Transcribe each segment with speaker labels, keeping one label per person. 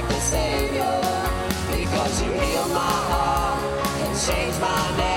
Speaker 1: like a savior because you heal my heart and change my name.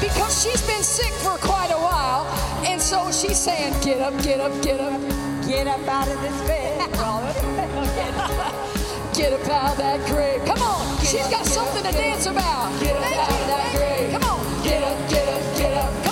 Speaker 1: because
Speaker 2: she's been sick for quite a while. And so she's saying, Get up, get up, get up.
Speaker 3: Get up out of this bed,
Speaker 2: Robert.
Speaker 1: get up out of that grave.
Speaker 2: Come on.
Speaker 1: Get she's up,
Speaker 2: got
Speaker 1: something up, to dance up, about. Get up out of that grave. Come on. Get up, get up, get up.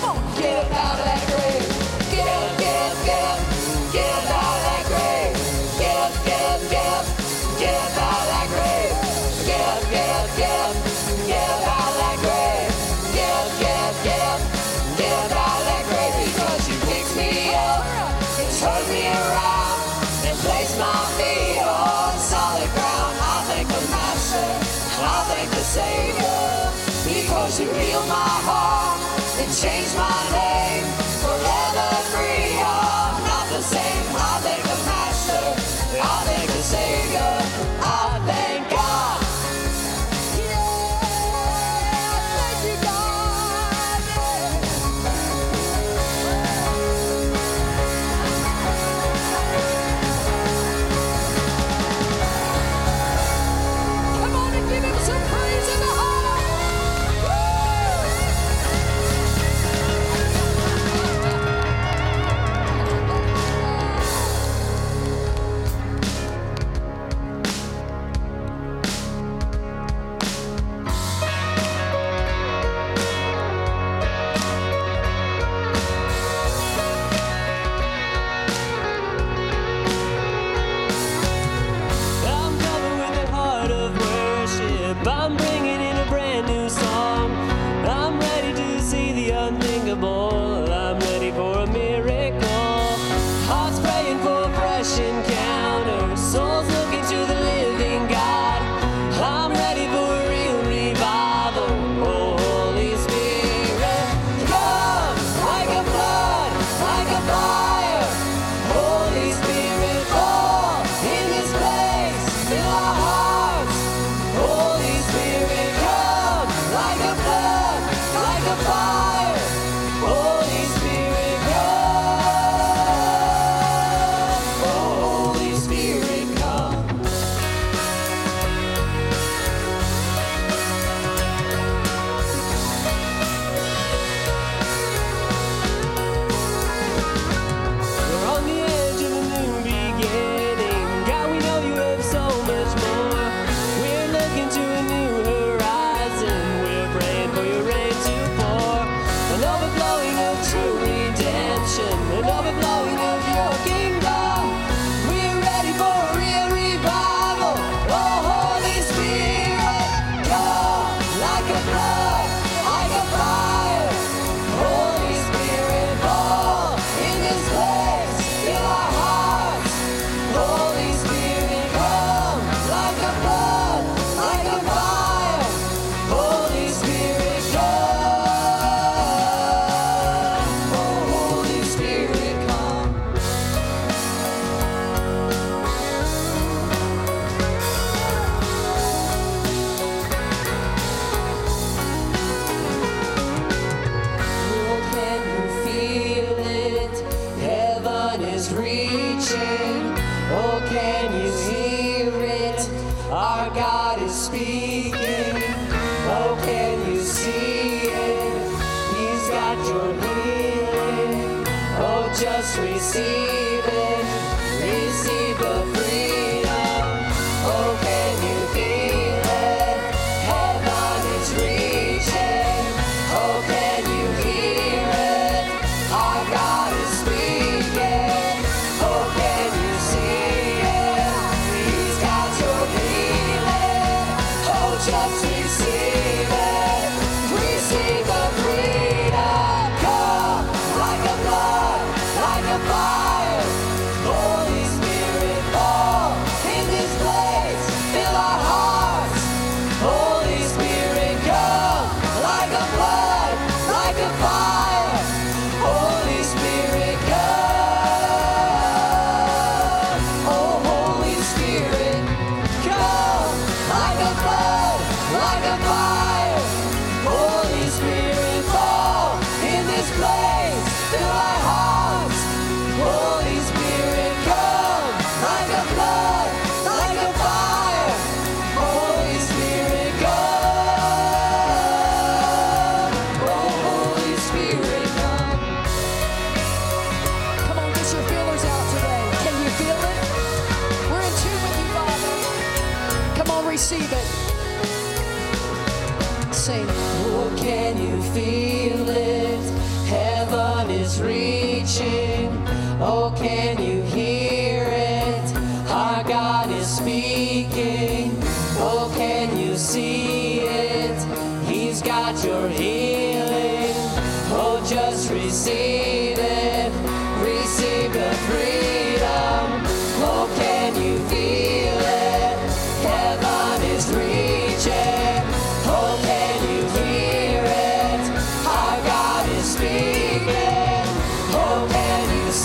Speaker 1: my heart. It changed my name.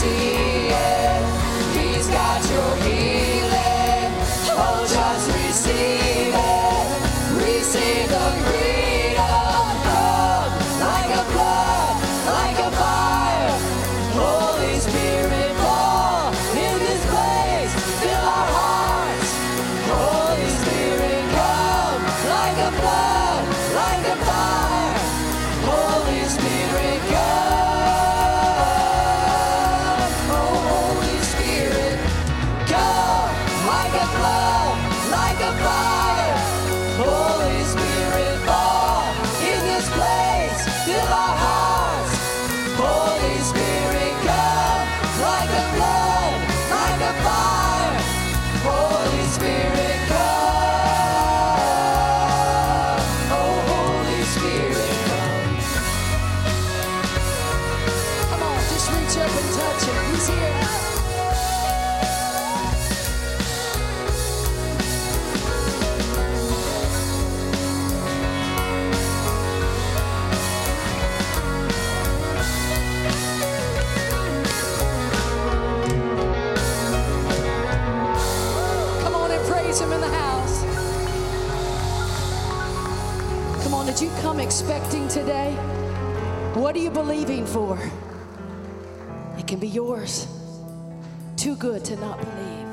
Speaker 4: see.
Speaker 3: believing for, it can be yours. Too good to not believe.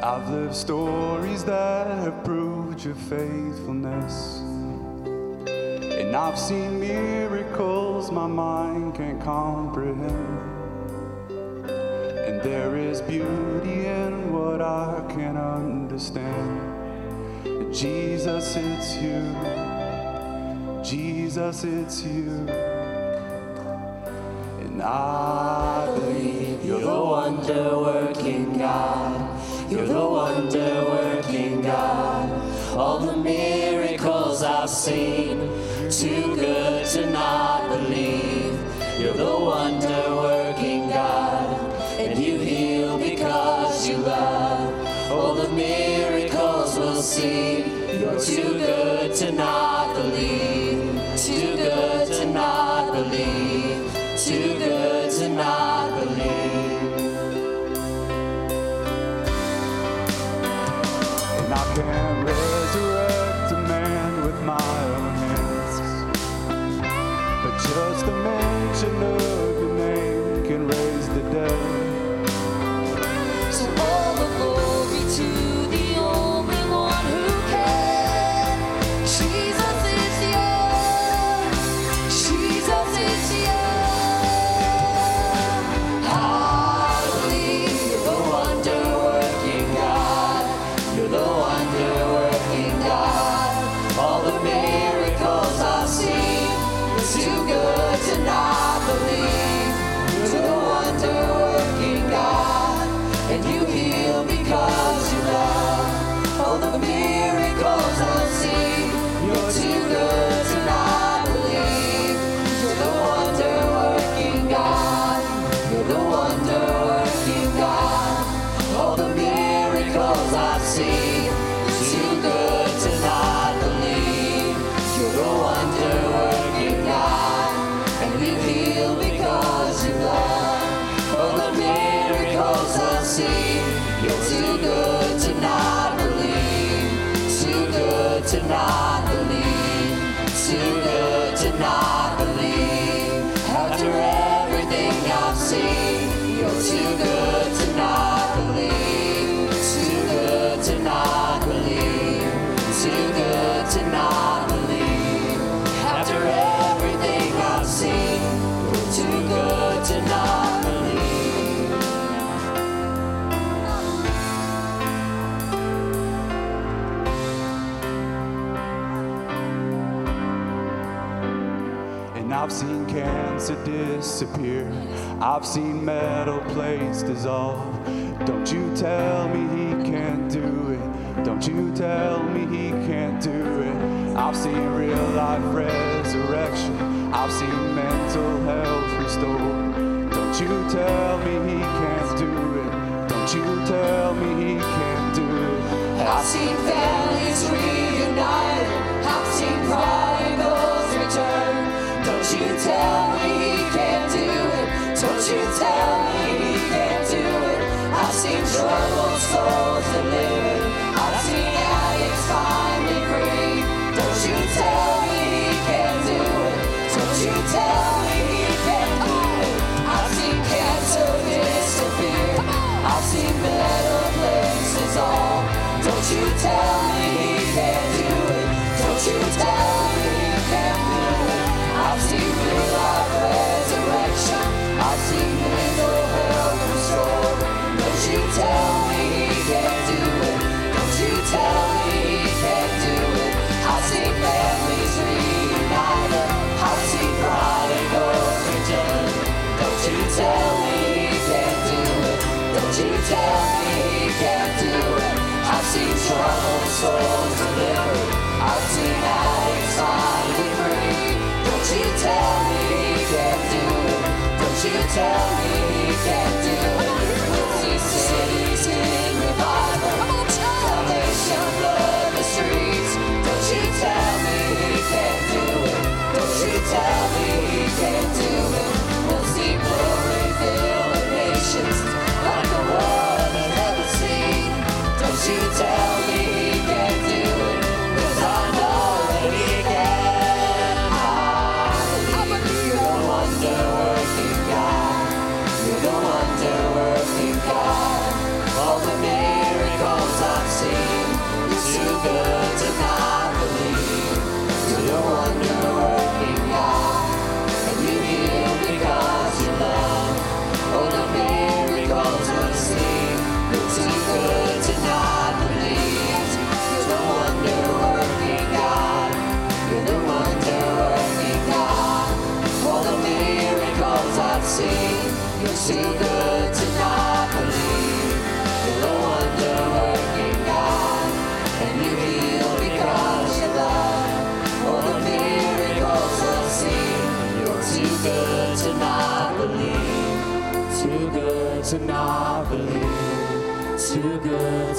Speaker 5: I've lived stories that have proved your faithfulness. I've seen miracles my mind can't comprehend. And there is beauty in what I can understand. Jesus, it's you. Jesus, it's you. And I believe
Speaker 1: you're the wonder working God. You're the wonder working God. All the miracles I've seen too good to not believe. You're the wonder working God, and you heal because you love. All the miracles we'll see, you're too good to not. I've seen
Speaker 5: cancer disappear. I've seen metal plates dissolve. Don't you tell me he can't do it. Don't you tell me he can't do it. I've seen real life resurrection. I've seen mental health restored. Don't you tell me he can't do it. Don't you tell me he can't do it.
Speaker 1: I've seen families reunited. I've seen prodigals return. Don't you tell me he can't do it. Don't you tell me he can't do it. I've seen troubled souls delivered. I've seen addicts finally free. Don't you tell me he can't do it. Don't you tell me he can't do it. I've seen cancer disappear. I've seen plates dissolve. Don't you tell me he can't do it. Don't you tell tell me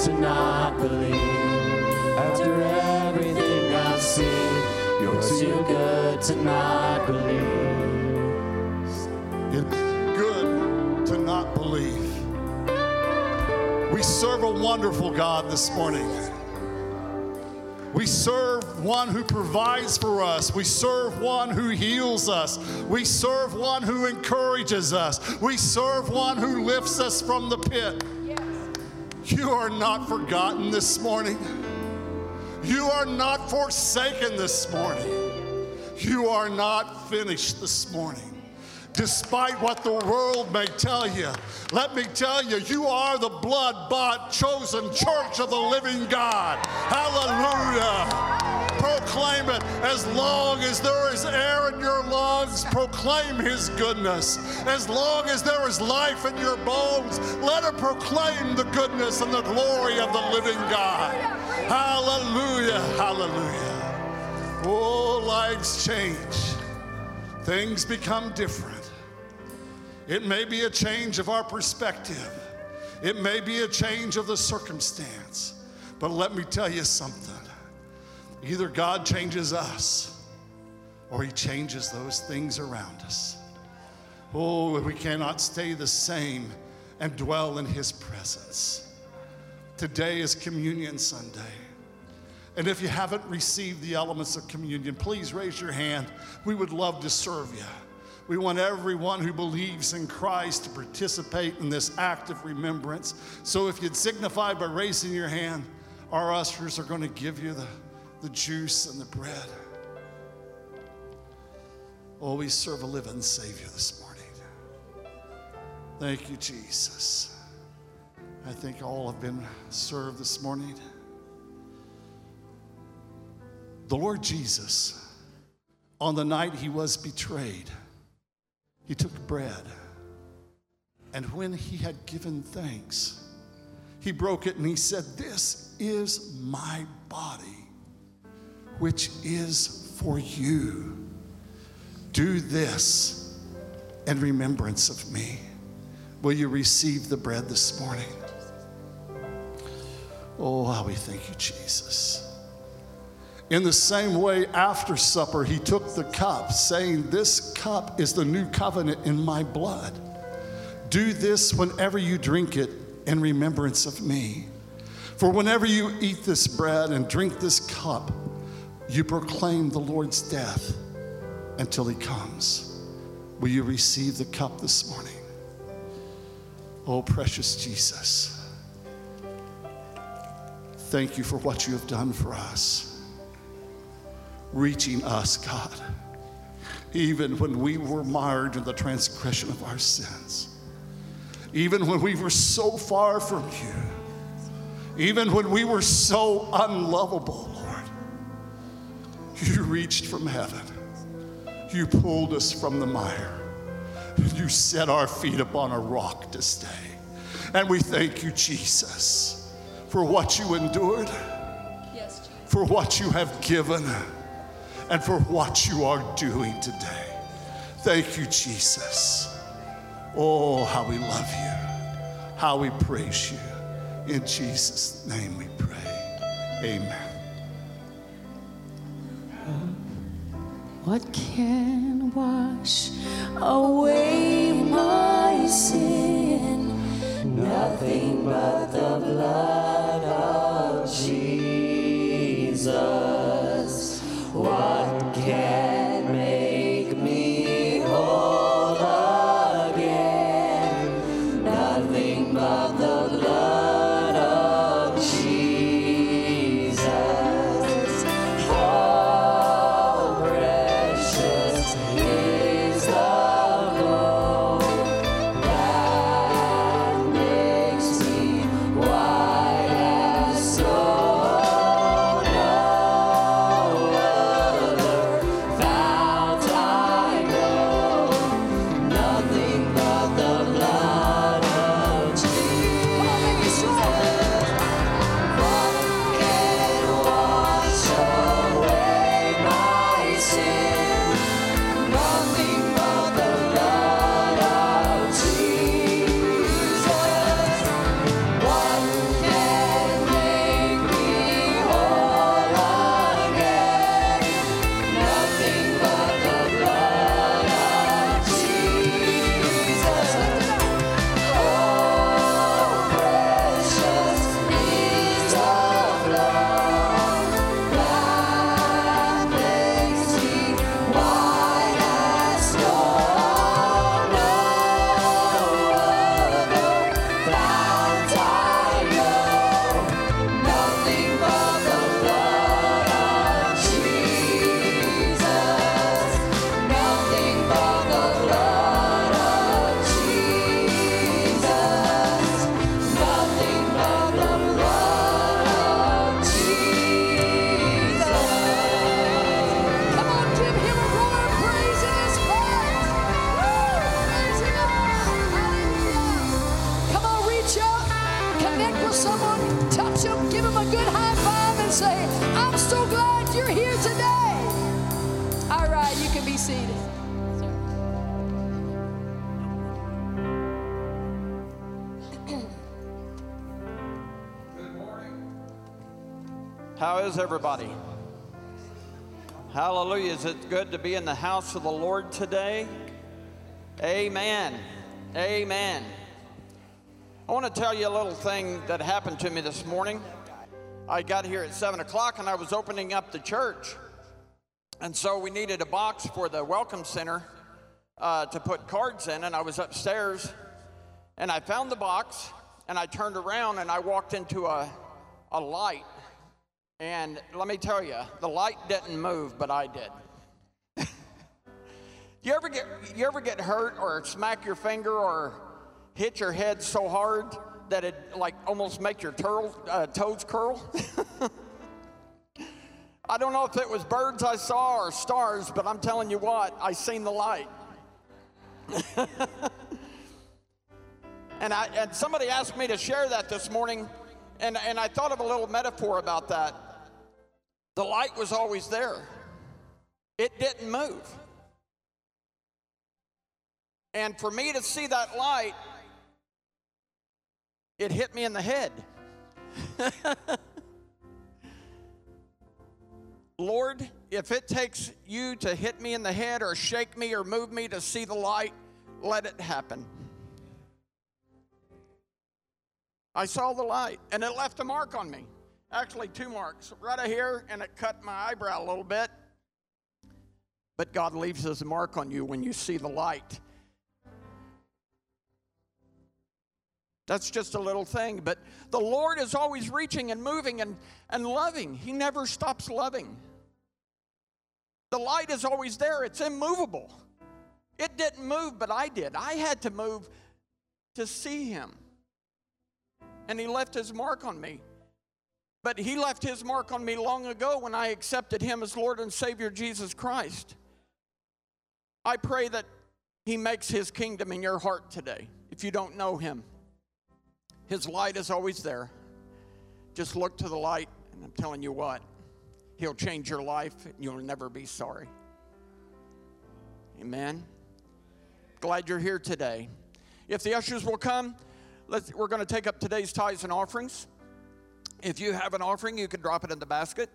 Speaker 1: to not believe. After everything I've seen, you're too good to not believe.
Speaker 6: It's good to not believe. We serve a wonderful God this morning. We serve one who provides for us. We serve one who heals us. We serve one who encourages us. We serve one who lifts us from the pit. You are not forgotten this morning. You are not forsaken this morning. You are not finished this morning. Despite what the world may tell you, let me tell you, you are the blood bought, chosen church of the living God. Hallelujah. Proclaim it as long as there is air in your lungs. Proclaim His goodness. As long as there is life in your bones, let it proclaim the goodness and the glory of the living God. Hallelujah. Hallelujah. Oh, lives change. Things become different. It may be a change of our perspective. It may be a change of the circumstance. But let me tell you something. Either God changes us or he changes those things around us. Oh, we cannot stay the same and dwell in his presence. Today is Communion Sunday. And if you haven't received the elements of communion, please raise your hand. We would love to serve you. We want everyone who believes in Christ to participate in this act of remembrance. So if you'd signify by raising your hand, our ushers are going to give you the, the juice and the bread. Oh, we serve a living Savior this morning. Thank you, Jesus. I think all have been served this morning. The Lord Jesus on the night he was betrayed, he took bread. And when he had given thanks, he broke it and he said, This is my body, which is for you. Do this in remembrance of me. Will you receive the bread this morning? Oh, how we thank you, Jesus. In the same way, after supper, he took the cup, saying, This cup is the new covenant in my blood. Do this whenever you drink it in remembrance of me. For whenever you eat this bread and drink this cup, you proclaim the Lord's death until he comes. Will you receive the cup this morning? Oh, precious Jesus. Thank you for what you have done for us, reaching us, God, even when we were marred in the transgression of our sins, even when we were so far from you, even when we were so unlovable. You reached from heaven, you pulled us from the mire, you set our feet upon a rock to stay. And we thank you, Jesus for what you endured,
Speaker 1: Yes, Jesus.
Speaker 6: for what you have given, and for what you are doing today. Thank you, Jesus. Oh, how we love you, how we praise you. In Jesus' name we pray. Amen.
Speaker 1: What can wash away my sin? Nothing but the blood of Jesus. Give them a good high five, and say, I'm so glad you're here today. All right, you can be seated.
Speaker 7: How is everybody? Hallelujah. Is it good to be in the house of the Lord today? Amen. Amen. I want to tell you a little thing that happened to me this morning. I got here at 7 o'clock and I was opening up the church. And so we needed a box for the Welcome Center uh, to put cards in. And I was upstairs and I found the box and I turned around and I walked into a, a light. And let me tell you, the light didn't move, but I did. you ever get you ever get hurt or smack your finger or hit your head so hard that it like almost make your turl, uh, toes curl? I don't know if it was birds I saw or stars, but I'm telling you what, I seen the light. and, I, and somebody asked me to share that this morning, and, and I thought of a little metaphor about that. The light was always there, it didn't move. And for me to see that light, it hit me in the head. Lord, if it takes you to hit me in the head or shake me or move me to see the light, let it happen. I saw the light and it left a mark on me. Actually, two marks right here, and it cut my eyebrow a little bit. But God leaves his mark on you when you see the light. That's just a little thing. But the Lord is always reaching and moving and, and loving. He never stops loving. The light is always there, it's immovable. It didn't move, but I did. I had to move to see Him. And He left His mark on me. But He left His mark on me long ago when I accepted Him as Lord and Savior Jesus Christ. I pray that He makes His kingdom in your heart today if you don't know Him. His light is always there. Just look to the light, and I'm telling you what, He'll change your life, and you'll never be sorry. Amen. Glad you're here today. If the ushers will come, we're going to take up today's tithes and offerings. If you have an offering, you can drop it in the basket.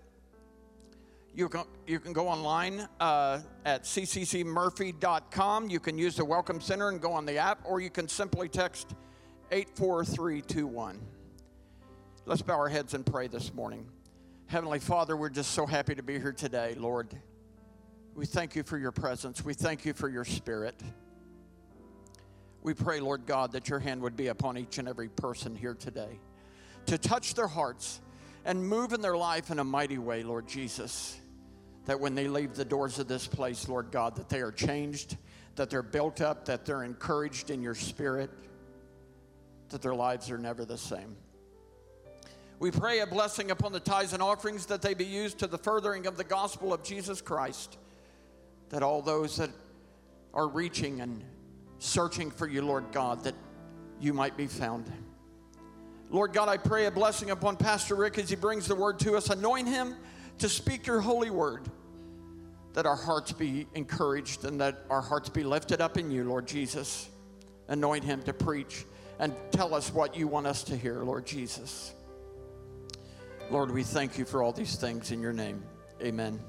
Speaker 7: You can, you can go online uh, at cccmurphy.com. You can use the Welcome Center and go on the app, or you can simply text 84321. Let's bow our heads and pray this morning. Heavenly Father, we're just so happy to be here today, Lord. We thank you for your presence. We thank you for your spirit. We pray, Lord God, that your hand would be upon each and every person here today to touch their hearts and move in their life in a mighty way, Lord Jesus. That when they leave the doors of this place, Lord God, that they are changed, that they're built up, that they're encouraged in your spirit, that their lives are never the same. We pray a blessing upon the tithes and offerings that they be used to the furthering of the gospel of Jesus Christ. That all those that are reaching and searching for you, Lord God, that you might be found. Lord God, I pray a blessing upon Pastor Rick as he brings the word to us. Anoint him to speak your holy word, that our hearts be encouraged and that our hearts be lifted up in you, Lord Jesus. Anoint him to preach and tell us what you want us to hear, Lord Jesus. Lord, we thank you for all these things in your name. Amen.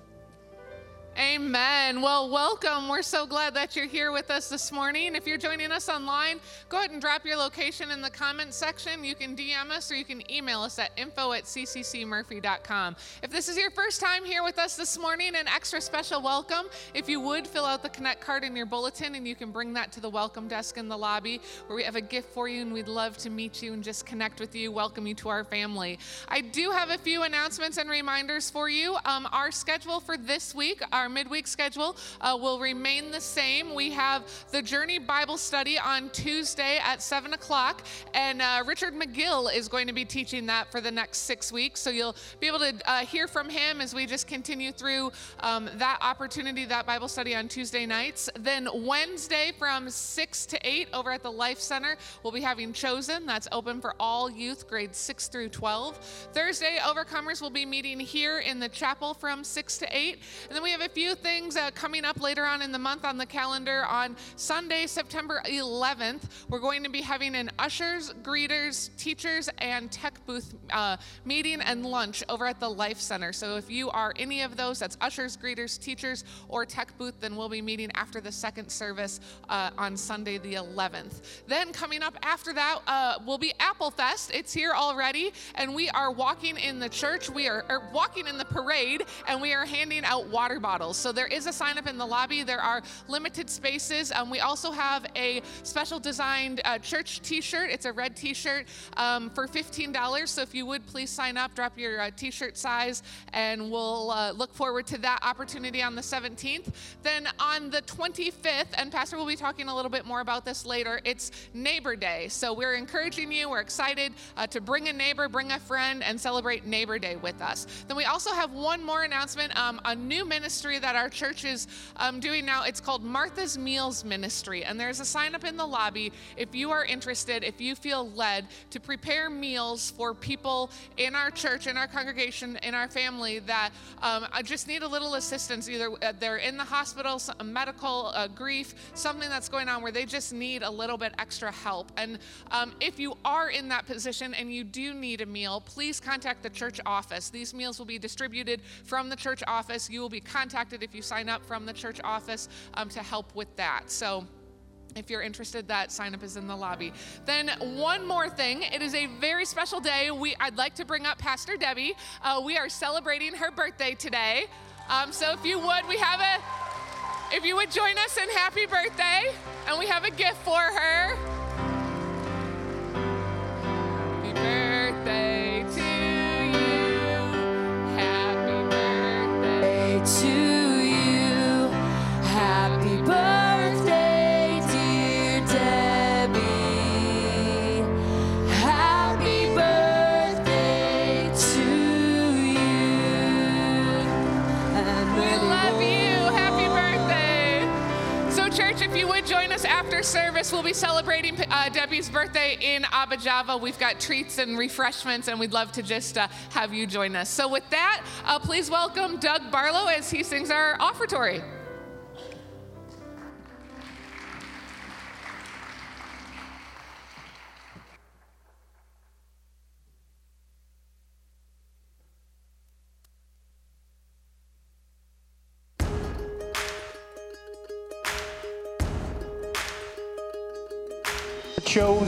Speaker 8: Amen. Well, welcome. We're so glad that you're here with us this morning. If you're joining us online, go ahead and drop your location in the comment section. You can DM us or you can email us at info at cccmurphy.com. If this is your first time here with us this morning, an extra special welcome. If you would, fill out the Connect card in your bulletin and you can bring that to the welcome desk in the lobby where we have a gift for you and we'd love to meet you and just connect with you, welcome you to our family. I do have a few announcements and reminders for you. Um, our schedule for this week, our midweek schedule uh, will remain the same. We have the Journey Bible Study on Tuesday at 7 o'clock, and uh, Richard McGill is going to be teaching that for the next six weeks. So you'll be able to uh, hear from him as we just continue through um, that opportunity, that Bible study on Tuesday nights. Then Wednesday from 6 to 8 over at the Life Center, we'll be having Chosen. That's open for all youth, grades 6 through 12. Thursday, Overcomers will be meeting here in the chapel from 6 to 8. And then we have a few things uh, coming up later on in the month on the calendar. On Sunday, September 11th, we're going to be having an ushers, greeters, teachers, and tech booth uh, meeting and lunch over at the Life Center. So if you are any of those, that's ushers, greeters, teachers, or tech booth, then we'll be meeting after the second service uh, on Sunday the 11th. Then coming up after that uh, will be Apple Fest. It's here already, and we are walking in the church. We are, are walking in the parade, and we are handing out water bottles. So there is a sign up in the lobby. There are limited spaces. Um, we also have a special designed uh, church t shirt. It's a red t shirt um, for $15. So if you would please sign up, drop your uh, t shirt size, and we'll uh, look forward to that opportunity on the 17th. Then on the 25th, and Pastor will be talking a little bit more about this later, it's Neighbor Day. So we're encouraging you, we're excited uh, to bring a neighbor, bring a friend, and celebrate Neighbor Day with us. Then we also have one more announcement um, a new ministry that our church is um, doing now. It's called Martha's Meals Ministry. And there's a sign up in the lobby if you are interested, if you feel led to prepare meals for people in our church, in our congregation, in our family that um, I just need a little assistance. Either uh, they're in the hospital, medical uh, grief, something that's going on where they just need a little bit extra help. And um, if you are in that position and you do need a meal, please contact the church office. These meals will be distributed from the church office. You will be contacted if you sign up from the church office um, to help with that. So, if you're interested, that sign up is in the lobby. Then one more thing, it is a very special day. We I'd like to bring up Pastor Debbie. Uh, we are celebrating her birthday today. Um, so if you would, we have a if you would join us in happy birthday, and we have a gift for her. We'll be celebrating uh, Debbie's birthday in Abajava. We've got treats and refreshments, and we'd love to just uh, have you join us. So, with that, uh, please welcome Doug Barlow as he sings our offertory.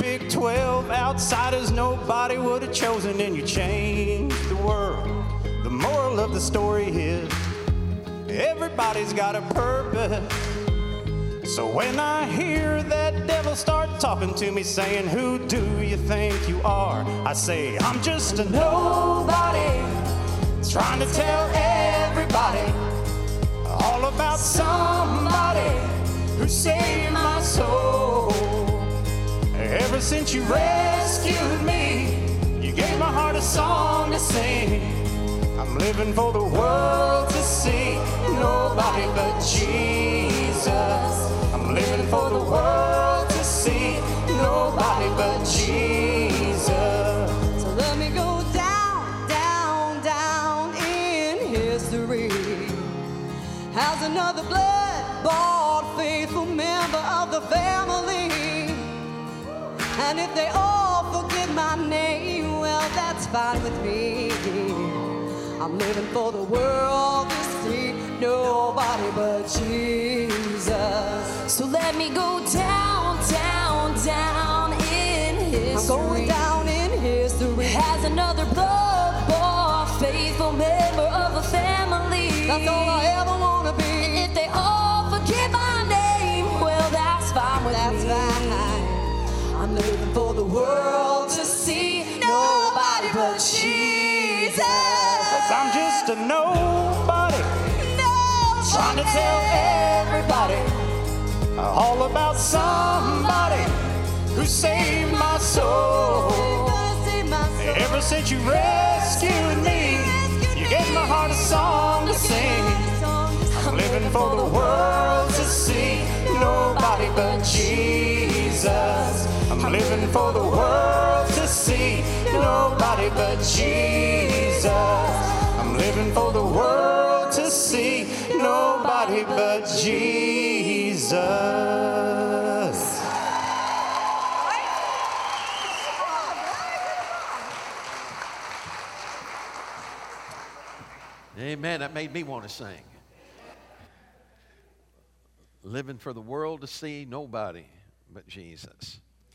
Speaker 9: Picked 12 outsiders nobody would have chosen, and you changed the world. The moral of the story is everybody's got a purpose. So when I hear that devil start talking to me saying, Who do you think you are? I say, I'm just a nobody trying to tell everybody all about somebody who saved my soul. Ever since you rescued me, you gave my heart a song to sing. I'm living for the world to see nobody but Jesus. I'm living for the world to see nobody but Jesus.
Speaker 2: So let me go down, down, down in history as another blood-bought, faithful member of the family. And if they all forget my name, well, that's fine with me. I'm living for the world to see nobody but Jesus. So let me go down, down, down in history. I'm going down in history as another blood-bought, faithful member of a family. That's all I ever
Speaker 9: tell everybody all about somebody who saved my soul. Ever since you rescued me, you gave my heart a song to sing. I'm living for the world to see nobody but Jesus. I'm living for the world to see nobody but Jesus. I'm living for the world see nobody but Jesus.
Speaker 10: Amen. That made me want to sing. Living for the world to see nobody but Jesus.